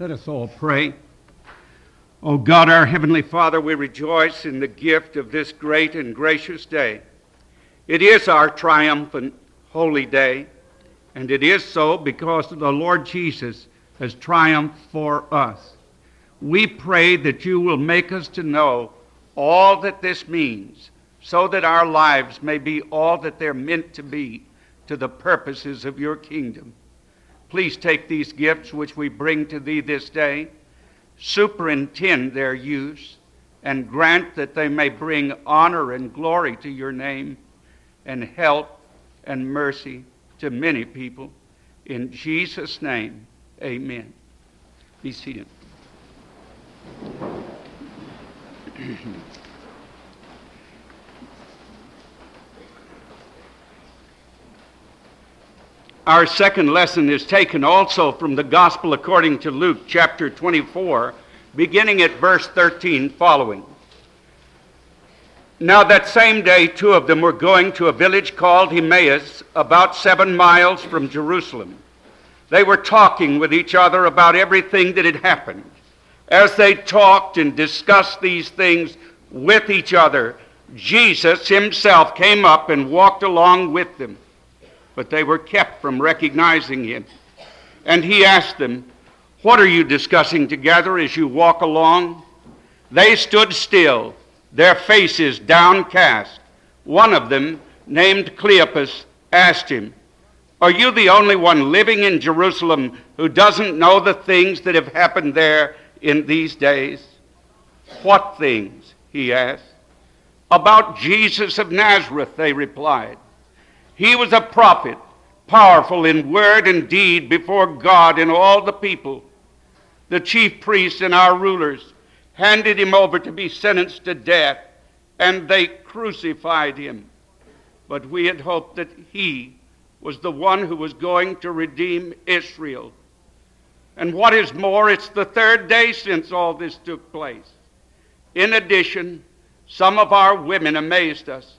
Let us all pray. O God, our Heavenly Father, we rejoice in the gift of this great and gracious day. It is our triumphant holy day, and it is so because the Lord Jesus has triumphed for us. We pray that you will make us to know all that this means, so that our lives may be all that they're meant to be to the purposes of your kingdom. Please take these gifts which we bring to thee this day, superintend their use, and grant that they may bring honor and glory to your name, and help and mercy to many people. In Jesus' name, amen. Be seated. Our second lesson is taken also from the Gospel according to Luke chapter 24, beginning at verse 13 following. Now, that same day, two of them were going to a village called Emmaus, about seven miles from Jerusalem. They were talking with each other about everything that had happened. As they talked and discussed these things with each other, Jesus himself came up and walked along with them but they were kept from recognizing him. And he asked them, What are you discussing together as you walk along? They stood still, their faces downcast. One of them, named Cleopas, asked him, Are you the only one living in Jerusalem who doesn't know the things that have happened there in these days? What things? he asked. About Jesus of Nazareth, they replied. He was a prophet, powerful in word and deed before God and all the people. The chief priests and our rulers handed him over to be sentenced to death, and they crucified him. But we had hoped that he was the one who was going to redeem Israel. And what is more, it's the third day since all this took place. In addition, some of our women amazed us.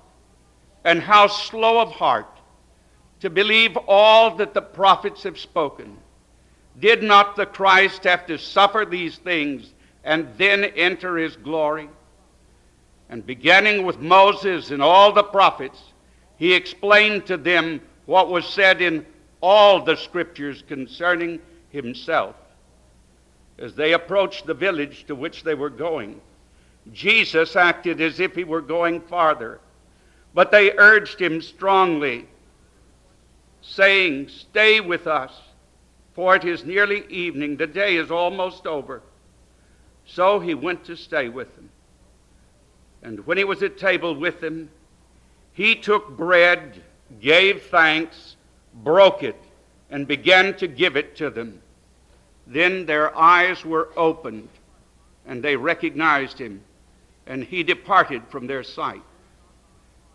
And how slow of heart to believe all that the prophets have spoken. Did not the Christ have to suffer these things and then enter his glory? And beginning with Moses and all the prophets, he explained to them what was said in all the scriptures concerning himself. As they approached the village to which they were going, Jesus acted as if he were going farther but they urged him strongly, saying, Stay with us, for it is nearly evening. The day is almost over. So he went to stay with them. And when he was at table with them, he took bread, gave thanks, broke it, and began to give it to them. Then their eyes were opened, and they recognized him, and he departed from their sight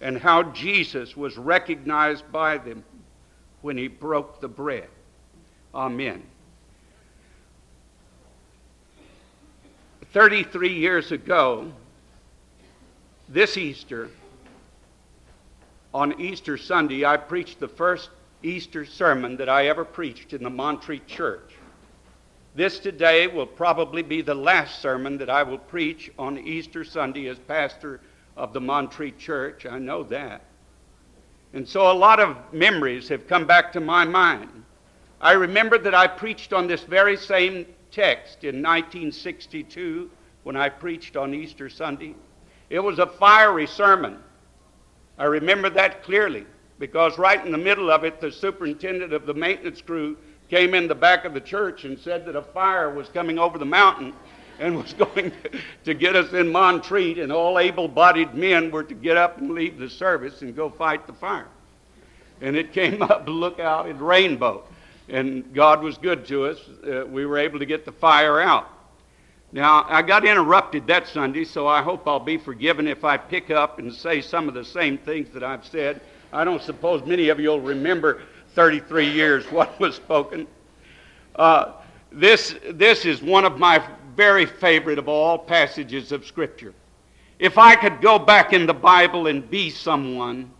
and how Jesus was recognized by them when he broke the bread. Amen. 33 years ago, this Easter, on Easter Sunday, I preached the first Easter sermon that I ever preached in the Montreat Church. This today will probably be the last sermon that I will preach on Easter Sunday as pastor of the Montreat Church. I know that. And so a lot of memories have come back to my mind. I remember that I preached on this very same text in 1962 when I preached on Easter Sunday. It was a fiery sermon. I remember that clearly because right in the middle of it, the superintendent of the maintenance crew came in the back of the church and said that a fire was coming over the mountain and was going to get us in Montreat, and all able bodied men were to get up and leave the service and go fight the fire. And it came up, to look out, it rainbow. And God was good to us. Uh, we were able to get the fire out. Now, I got interrupted that Sunday, so I hope I'll be forgiven if I pick up and say some of the same things that I've said. I don't suppose many of you will remember 33 years what was spoken. Uh, this, this is one of my very favorite of all passages of Scripture. If I could go back in the Bible and be someone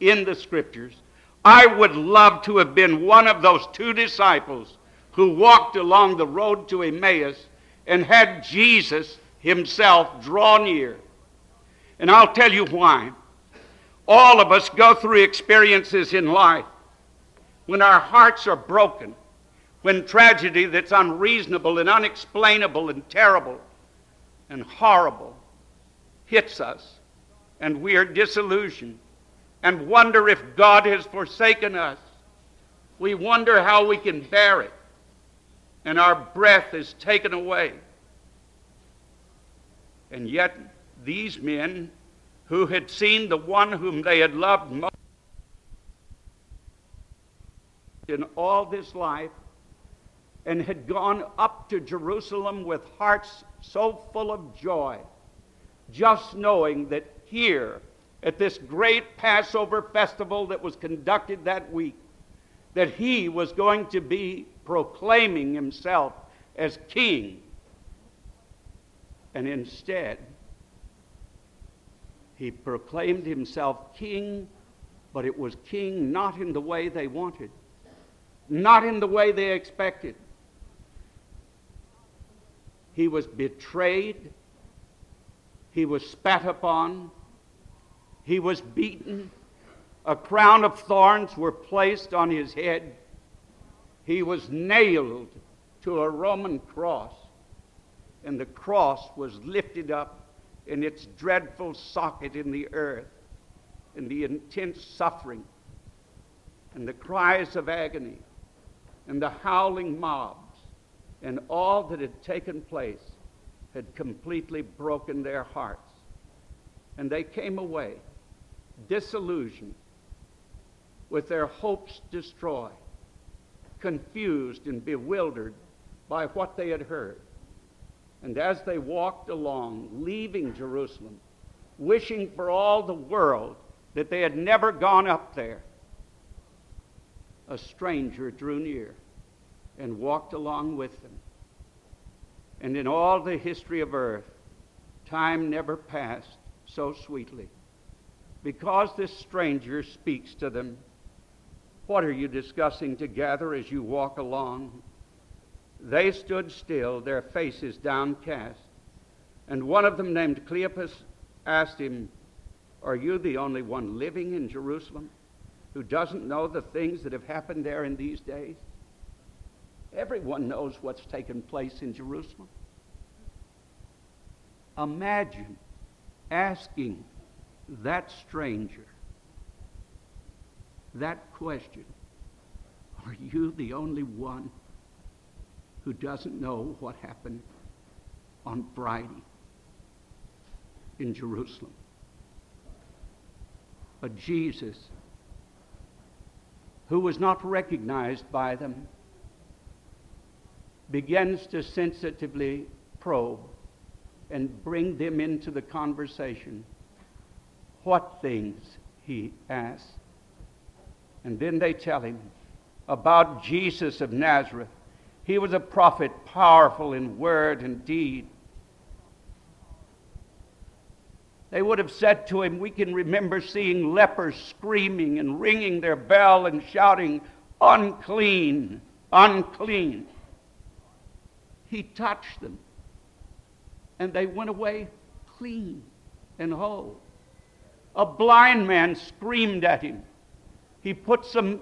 in the Scriptures, I would love to have been one of those two disciples who walked along the road to Emmaus and had Jesus himself draw near. And I'll tell you why. All of us go through experiences in life when our hearts are broken when tragedy that's unreasonable and unexplainable and terrible and horrible hits us and we are disillusioned and wonder if God has forsaken us. We wonder how we can bear it and our breath is taken away. And yet, these men who had seen the one whom they had loved most in all this life and had gone up to Jerusalem with hearts so full of joy, just knowing that here, at this great Passover festival that was conducted that week, that he was going to be proclaiming himself as king. And instead, he proclaimed himself king, but it was king not in the way they wanted, not in the way they expected. He was betrayed. He was spat upon. He was beaten. A crown of thorns were placed on his head. He was nailed to a Roman cross. And the cross was lifted up in its dreadful socket in the earth. And the intense suffering and the cries of agony and the howling mob and all that had taken place had completely broken their hearts. And they came away disillusioned, with their hopes destroyed, confused and bewildered by what they had heard. And as they walked along, leaving Jerusalem, wishing for all the world that they had never gone up there, a stranger drew near and walked along with them. And in all the history of earth, time never passed so sweetly. Because this stranger speaks to them, what are you discussing together as you walk along? They stood still, their faces downcast. And one of them, named Cleopas, asked him, Are you the only one living in Jerusalem who doesn't know the things that have happened there in these days? Everyone knows what's taken place in Jerusalem. Imagine asking that stranger that question Are you the only one who doesn't know what happened on Friday in Jerusalem? A Jesus who was not recognized by them begins to sensitively probe and bring them into the conversation. What things? He asks. And then they tell him about Jesus of Nazareth. He was a prophet, powerful in word and deed. They would have said to him, We can remember seeing lepers screaming and ringing their bell and shouting, Unclean, unclean. He touched them, and they went away clean and whole. A blind man screamed at him. He put some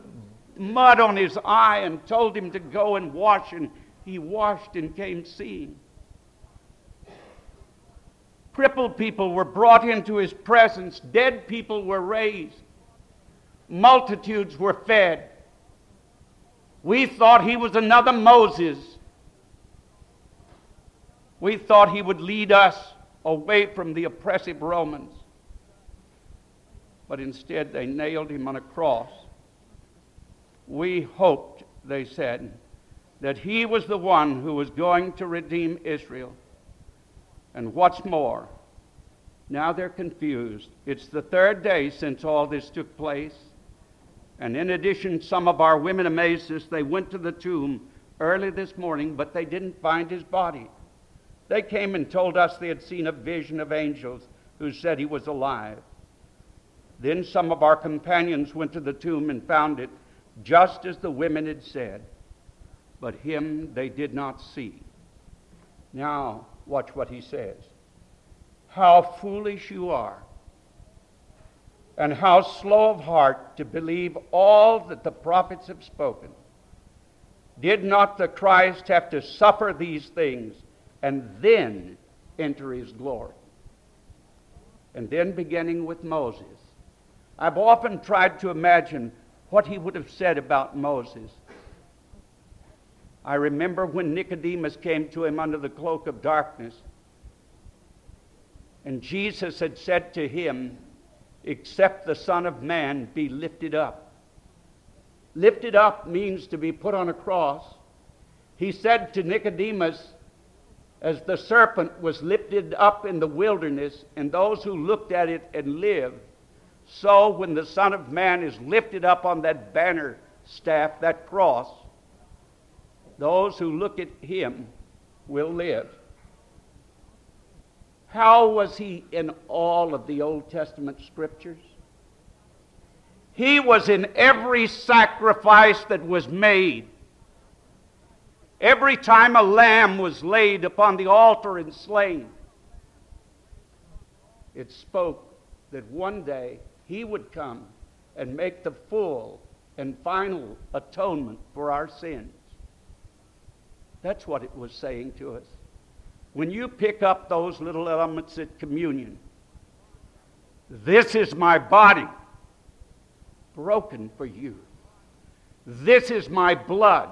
mud on his eye and told him to go and wash, and he washed and came seeing. Crippled people were brought into his presence. Dead people were raised. Multitudes were fed. We thought he was another Moses. We thought he would lead us away from the oppressive Romans. But instead, they nailed him on a cross. We hoped, they said, that he was the one who was going to redeem Israel. And what's more, now they're confused. It's the third day since all this took place. And in addition, some of our women amazed us. They went to the tomb early this morning, but they didn't find his body. They came and told us they had seen a vision of angels who said he was alive. Then some of our companions went to the tomb and found it just as the women had said, but him they did not see. Now, watch what he says. How foolish you are, and how slow of heart to believe all that the prophets have spoken. Did not the Christ have to suffer these things and then enter his glory? And then beginning with Moses. I've often tried to imagine what he would have said about Moses. I remember when Nicodemus came to him under the cloak of darkness, and Jesus had said to him, Except the Son of Man be lifted up. Lifted up means to be put on a cross. He said to Nicodemus, as the serpent was lifted up in the wilderness, and those who looked at it and lived, so when the Son of Man is lifted up on that banner staff, that cross, those who look at him will live. How was he in all of the Old Testament scriptures? He was in every sacrifice that was made. Every time a lamb was laid upon the altar and slain, it spoke that one day he would come and make the full and final atonement for our sins. That's what it was saying to us. When you pick up those little elements at communion, this is my body broken for you. This is my blood.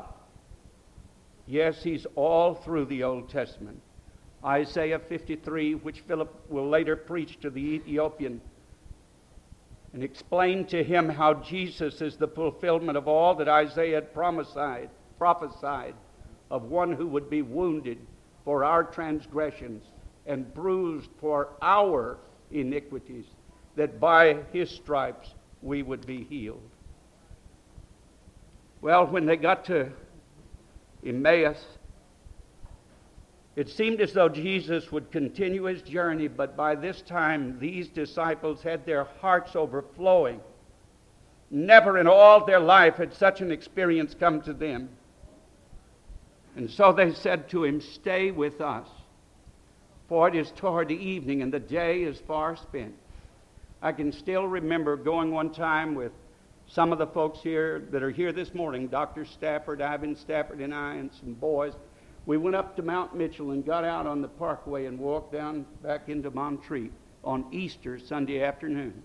Yes, he's all through the Old Testament. Isaiah 53, which Philip will later preach to the Ethiopian and explain to him how Jesus is the fulfillment of all that Isaiah had prophesied, prophesied of one who would be wounded for our transgressions and bruised for our iniquities, that by his stripes we would be healed. Well, when they got to Emmaus, it seemed as though Jesus would continue his journey, but by this time these disciples had their hearts overflowing. Never in all their life had such an experience come to them. And so they said to him, Stay with us, for it is toward the evening and the day is far spent. I can still remember going one time with some of the folks here that are here this morning Dr. Stafford, Ivan Stafford, and I, and some boys we went up to Mount Mitchell and got out on the parkway and walked down back into Montreat on Easter Sunday afternoon.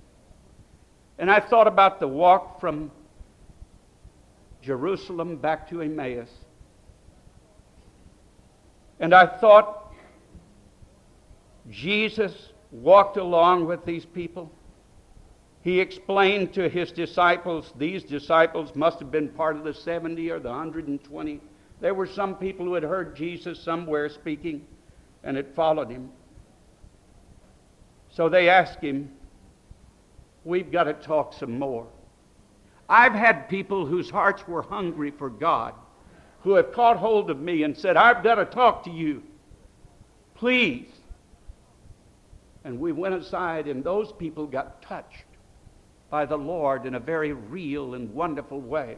And I thought about the walk from Jerusalem back to Emmaus. And I thought Jesus walked along with these people. He explained to his disciples, these disciples must have been part of the 70 or the 120 there were some people who had heard Jesus somewhere speaking and had followed him. So they asked him, We've got to talk some more. I've had people whose hearts were hungry for God who have caught hold of me and said, I've got to talk to you. Please. And we went aside, and those people got touched by the Lord in a very real and wonderful way.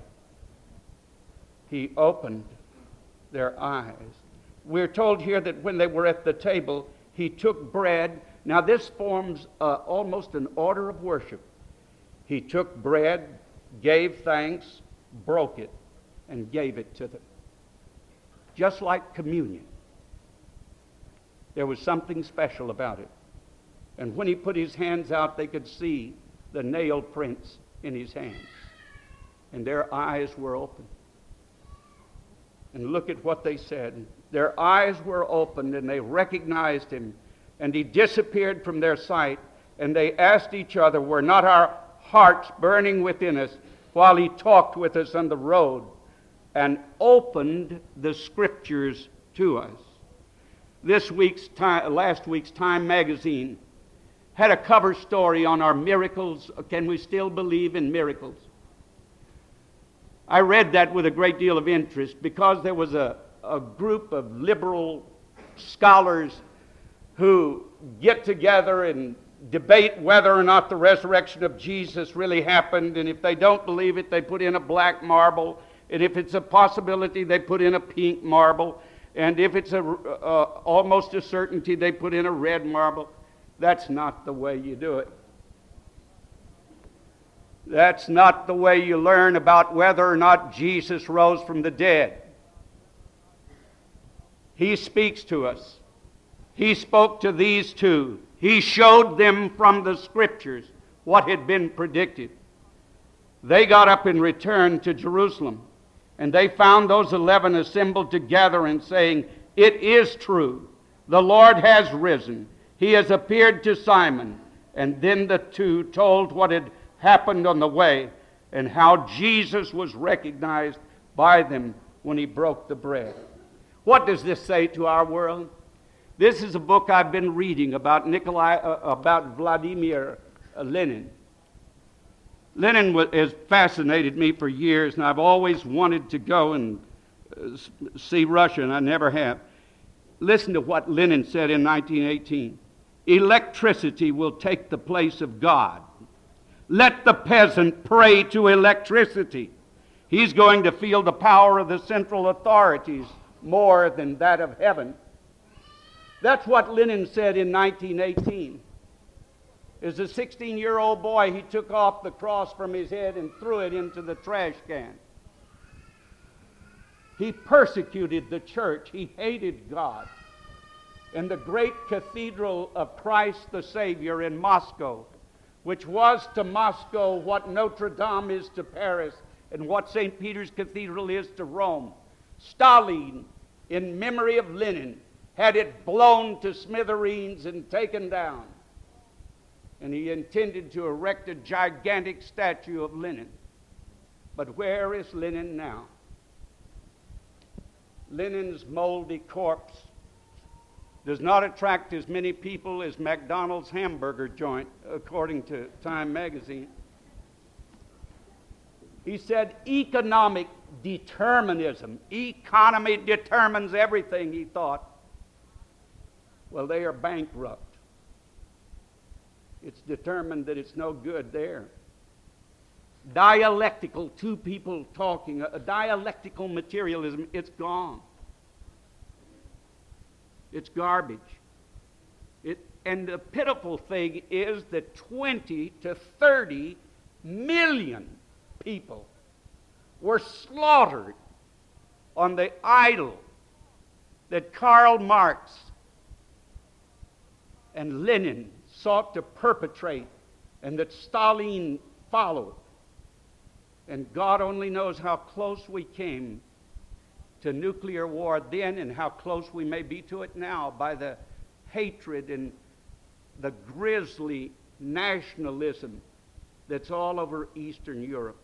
He opened their eyes. We're told here that when they were at the table, he took bread. Now, this forms uh, almost an order of worship. He took bread, gave thanks, broke it, and gave it to them. Just like communion. There was something special about it. And when he put his hands out, they could see the nail prints in his hands. And their eyes were open. And look at what they said. Their eyes were opened and they recognized him. And he disappeared from their sight. And they asked each other, Were not our hearts burning within us while he talked with us on the road and opened the scriptures to us? This week's time, last week's Time magazine had a cover story on our miracles. Can we still believe in miracles? I read that with a great deal of interest because there was a, a group of liberal scholars who get together and debate whether or not the resurrection of Jesus really happened. And if they don't believe it, they put in a black marble. And if it's a possibility, they put in a pink marble. And if it's a, uh, almost a certainty, they put in a red marble. That's not the way you do it. That's not the way you learn about whether or not Jesus rose from the dead. He speaks to us. He spoke to these two. He showed them from the scriptures what had been predicted. They got up and returned to Jerusalem, and they found those eleven assembled together and saying, It is true, the Lord has risen. He has appeared to Simon. And then the two told what had happened on the way and how Jesus was recognized by them when he broke the bread. What does this say to our world? This is a book I've been reading about Nikolai, uh, about Vladimir uh, Lenin. Lenin has fascinated me for years, and I've always wanted to go and uh, see Russia, and I never have. Listen to what Lenin said in 1918 Electricity will take the place of God. Let the peasant pray to electricity. He's going to feel the power of the central authorities more than that of heaven. That's what Lenin said in 1918. As a 16 year old boy, he took off the cross from his head and threw it into the trash can. He persecuted the church, he hated God. And the great cathedral of Christ the Savior in Moscow which was to Moscow what Notre Dame is to Paris and what St. Peter's Cathedral is to Rome. Stalin, in memory of Lenin, had it blown to smithereens and taken down. And he intended to erect a gigantic statue of Lenin. But where is Lenin now? Lenin's moldy corpse does not attract as many people as McDonald's hamburger joint, according to Time magazine. He said economic determinism. Economy determines everything, he thought. Well, they are bankrupt. It's determined that it's no good there. Dialectical, two people talking, a dialectical materialism, it's gone. It's garbage. It, and the pitiful thing is that 20 to 30 million people were slaughtered on the idol that Karl Marx and Lenin sought to perpetrate and that Stalin followed. And God only knows how close we came to nuclear war then and how close we may be to it now by the hatred and the grisly nationalism that's all over Eastern Europe.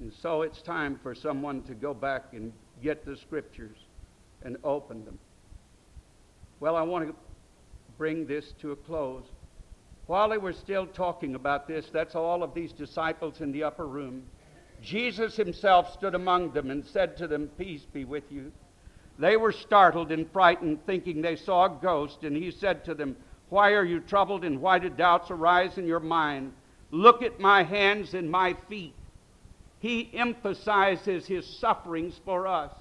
And so it's time for someone to go back and get the scriptures and open them. Well, I want to bring this to a close. While they were still talking about this, that's all of these disciples in the upper room. Jesus himself stood among them and said to them, Peace be with you. They were startled and frightened, thinking they saw a ghost, and he said to them, Why are you troubled, and why do doubts arise in your mind? Look at my hands and my feet. He emphasizes his sufferings for us.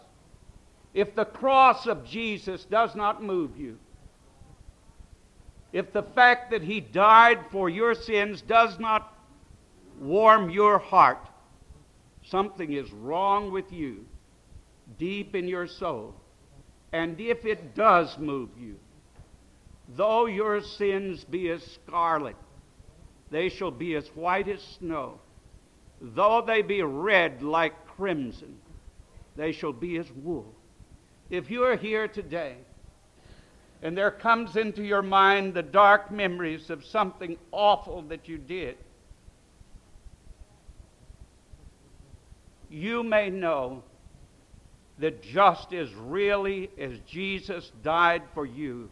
If the cross of Jesus does not move you, if the fact that he died for your sins does not warm your heart, Something is wrong with you deep in your soul. And if it does move you, Though your sins be as scarlet, they shall be as white as snow. Though they be red like crimson, they shall be as wool. If you are here today and there comes into your mind the dark memories of something awful that you did, you may know that just as really as Jesus died for you,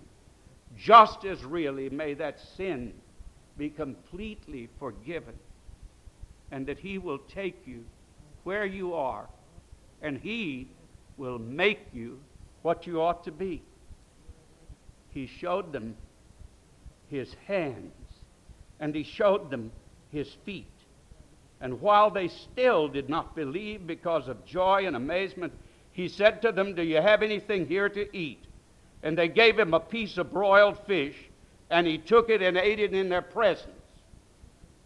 just as really may that sin be completely forgiven, and that He will take you where you are, and He will make you what you ought to be. He showed them His hands, and He showed them His feet. And while they still did not believe because of joy and amazement, he said to them, Do you have anything here to eat? And they gave him a piece of broiled fish, and he took it and ate it in their presence.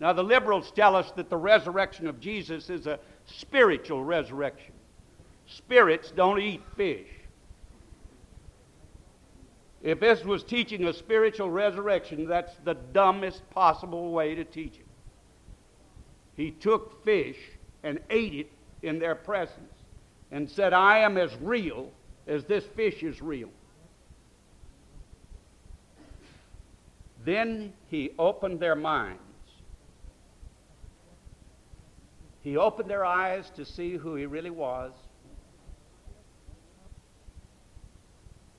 Now, the liberals tell us that the resurrection of Jesus is a spiritual resurrection. Spirits don't eat fish. If this was teaching a spiritual resurrection, that's the dumbest possible way to teach it. He took fish and ate it in their presence and said, I am as real as this fish is real. Then he opened their minds. He opened their eyes to see who he really was.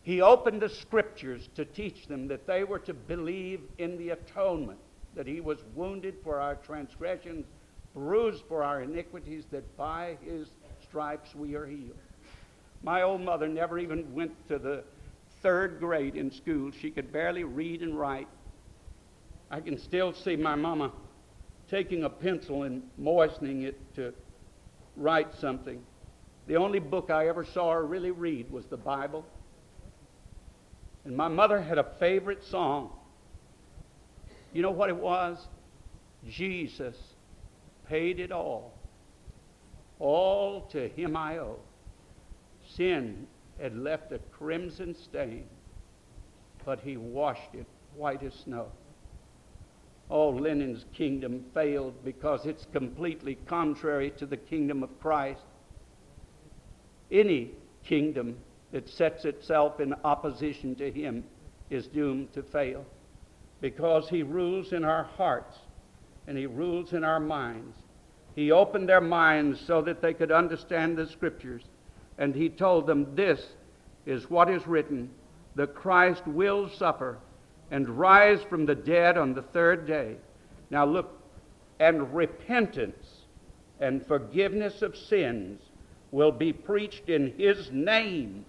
He opened the scriptures to teach them that they were to believe in the atonement, that he was wounded for our transgressions, bruised for our iniquities, that by his stripes we are healed. My old mother never even went to the third grade in school. She could barely read and write. I can still see my mama taking a pencil and moistening it to write something. The only book I ever saw her really read was the Bible. And my mother had a favorite song. You know what it was? Jesus paid it all. All to him I owe. Sin had left a crimson stain, but he washed it white as snow. Oh, Lenin's kingdom failed because it's completely contrary to the kingdom of Christ. Any kingdom that sets itself in opposition to him is doomed to fail because he rules in our hearts and he rules in our minds he opened their minds so that they could understand the scriptures. And he told them, This is what is written the Christ will suffer and rise from the dead on the third day. Now look, and repentance and forgiveness of sins will be preached in his name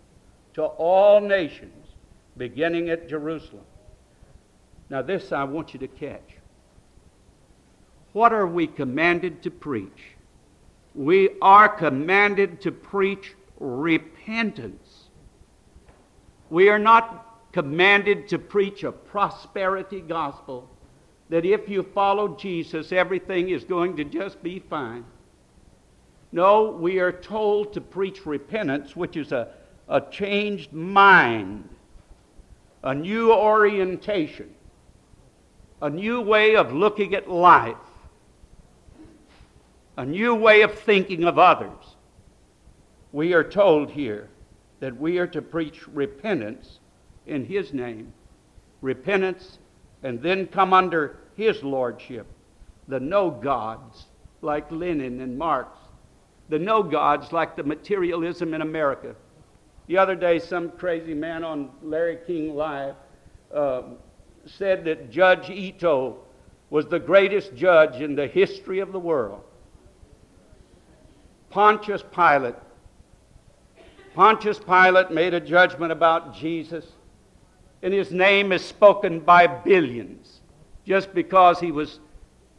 to all nations, beginning at Jerusalem. Now, this I want you to catch. What are we commanded to preach? We are commanded to preach repentance. We are not commanded to preach a prosperity gospel that if you follow Jesus, everything is going to just be fine. No, we are told to preach repentance, which is a, a changed mind, a new orientation, a new way of looking at life a new way of thinking of others. We are told here that we are to preach repentance in His name, repentance, and then come under His lordship. The no gods like Lenin and Marx, the no gods like the materialism in America. The other day, some crazy man on Larry King Live uh, said that Judge Ito was the greatest judge in the history of the world. Pontius Pilate. Pontius Pilate made a judgment about Jesus, and his name is spoken by billions just because he was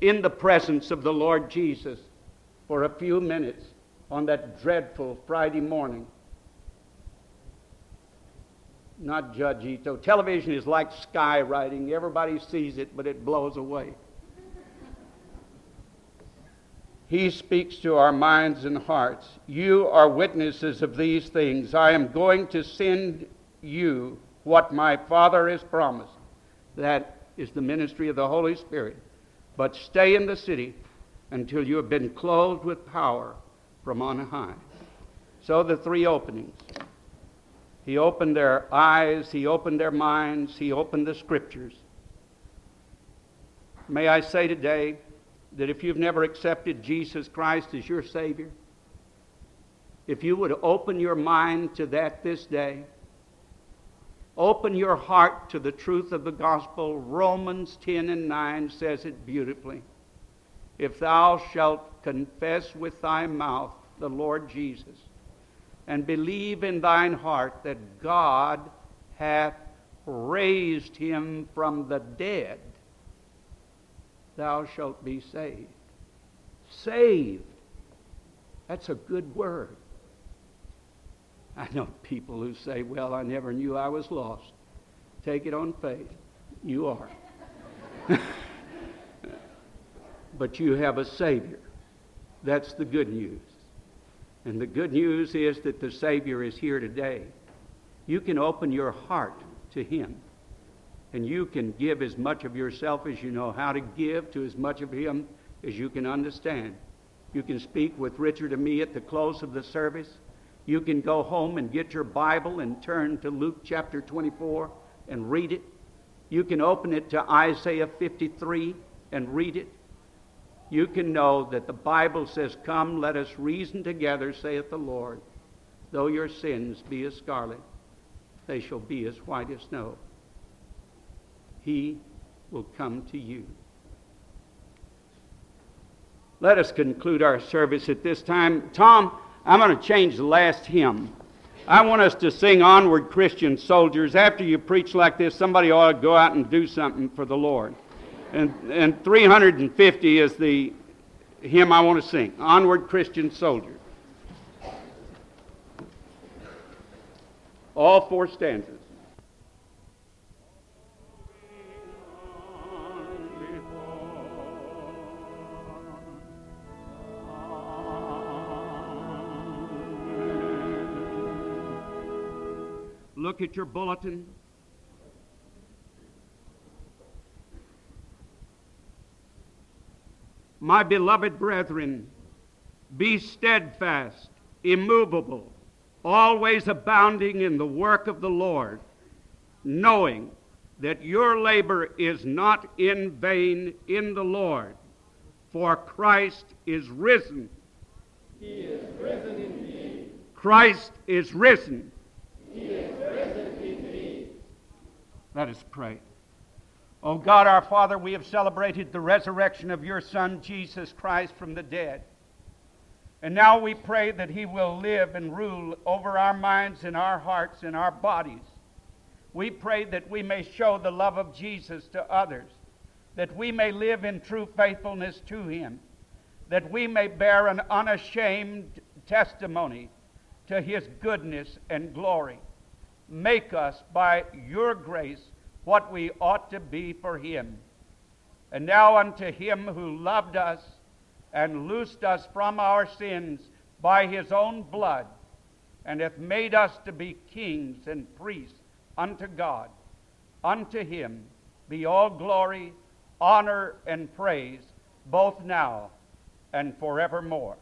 in the presence of the Lord Jesus for a few minutes on that dreadful Friday morning. Not Judge Ito. Television is like skywriting. Everybody sees it, but it blows away. He speaks to our minds and hearts. You are witnesses of these things. I am going to send you what my Father has promised. That is the ministry of the Holy Spirit. But stay in the city until you have been clothed with power from on high. So the three openings. He opened their eyes, he opened their minds, he opened the scriptures. May I say today that if you've never accepted Jesus Christ as your Savior, if you would open your mind to that this day, open your heart to the truth of the gospel, Romans 10 and 9 says it beautifully. If thou shalt confess with thy mouth the Lord Jesus, and believe in thine heart that God hath raised him from the dead, thou shalt be saved. Saved. That's a good word. I know people who say, Well, I never knew I was lost. Take it on faith. You are. but you have a Savior. That's the good news. And the good news is that the Savior is here today. You can open your heart to Him. And you can give as much of yourself as you know how to give to as much of Him as you can understand. You can speak with Richard and me at the close of the service. You can go home and get your Bible and turn to Luke chapter 24 and read it. You can open it to Isaiah 53 and read it you can know that the Bible says, Come, let us reason together, saith the Lord. Though your sins be as scarlet, they shall be as white as snow. He will come to you. Let us conclude our service at this time. Tom, I'm going to change the last hymn. I want us to sing Onward Christian Soldiers. After you preach like this, somebody ought to go out and do something for the Lord. And, and 350 is the hymn I want to sing Onward Christian Soldier. All four stanzas. Look at your bulletin. My beloved brethren, be steadfast, immovable, always abounding in the work of the Lord, knowing that your labor is not in vain in the Lord, for Christ is risen. He is risen indeed. Christ is risen. He is. Let us pray. O oh God our Father, we have celebrated the resurrection of your Son, Jesus Christ, from the dead. And now we pray that he will live and rule over our minds and our hearts and our bodies. We pray that we may show the love of Jesus to others, that we may live in true faithfulness to him, that we may bear an unashamed testimony to his goodness and glory. Make us, by your grace, what we ought to be for him. And now unto him who loved us and loosed us from our sins by his own blood, and hath made us to be kings and priests unto God, unto him be all glory, honor, and praise, both now and forevermore.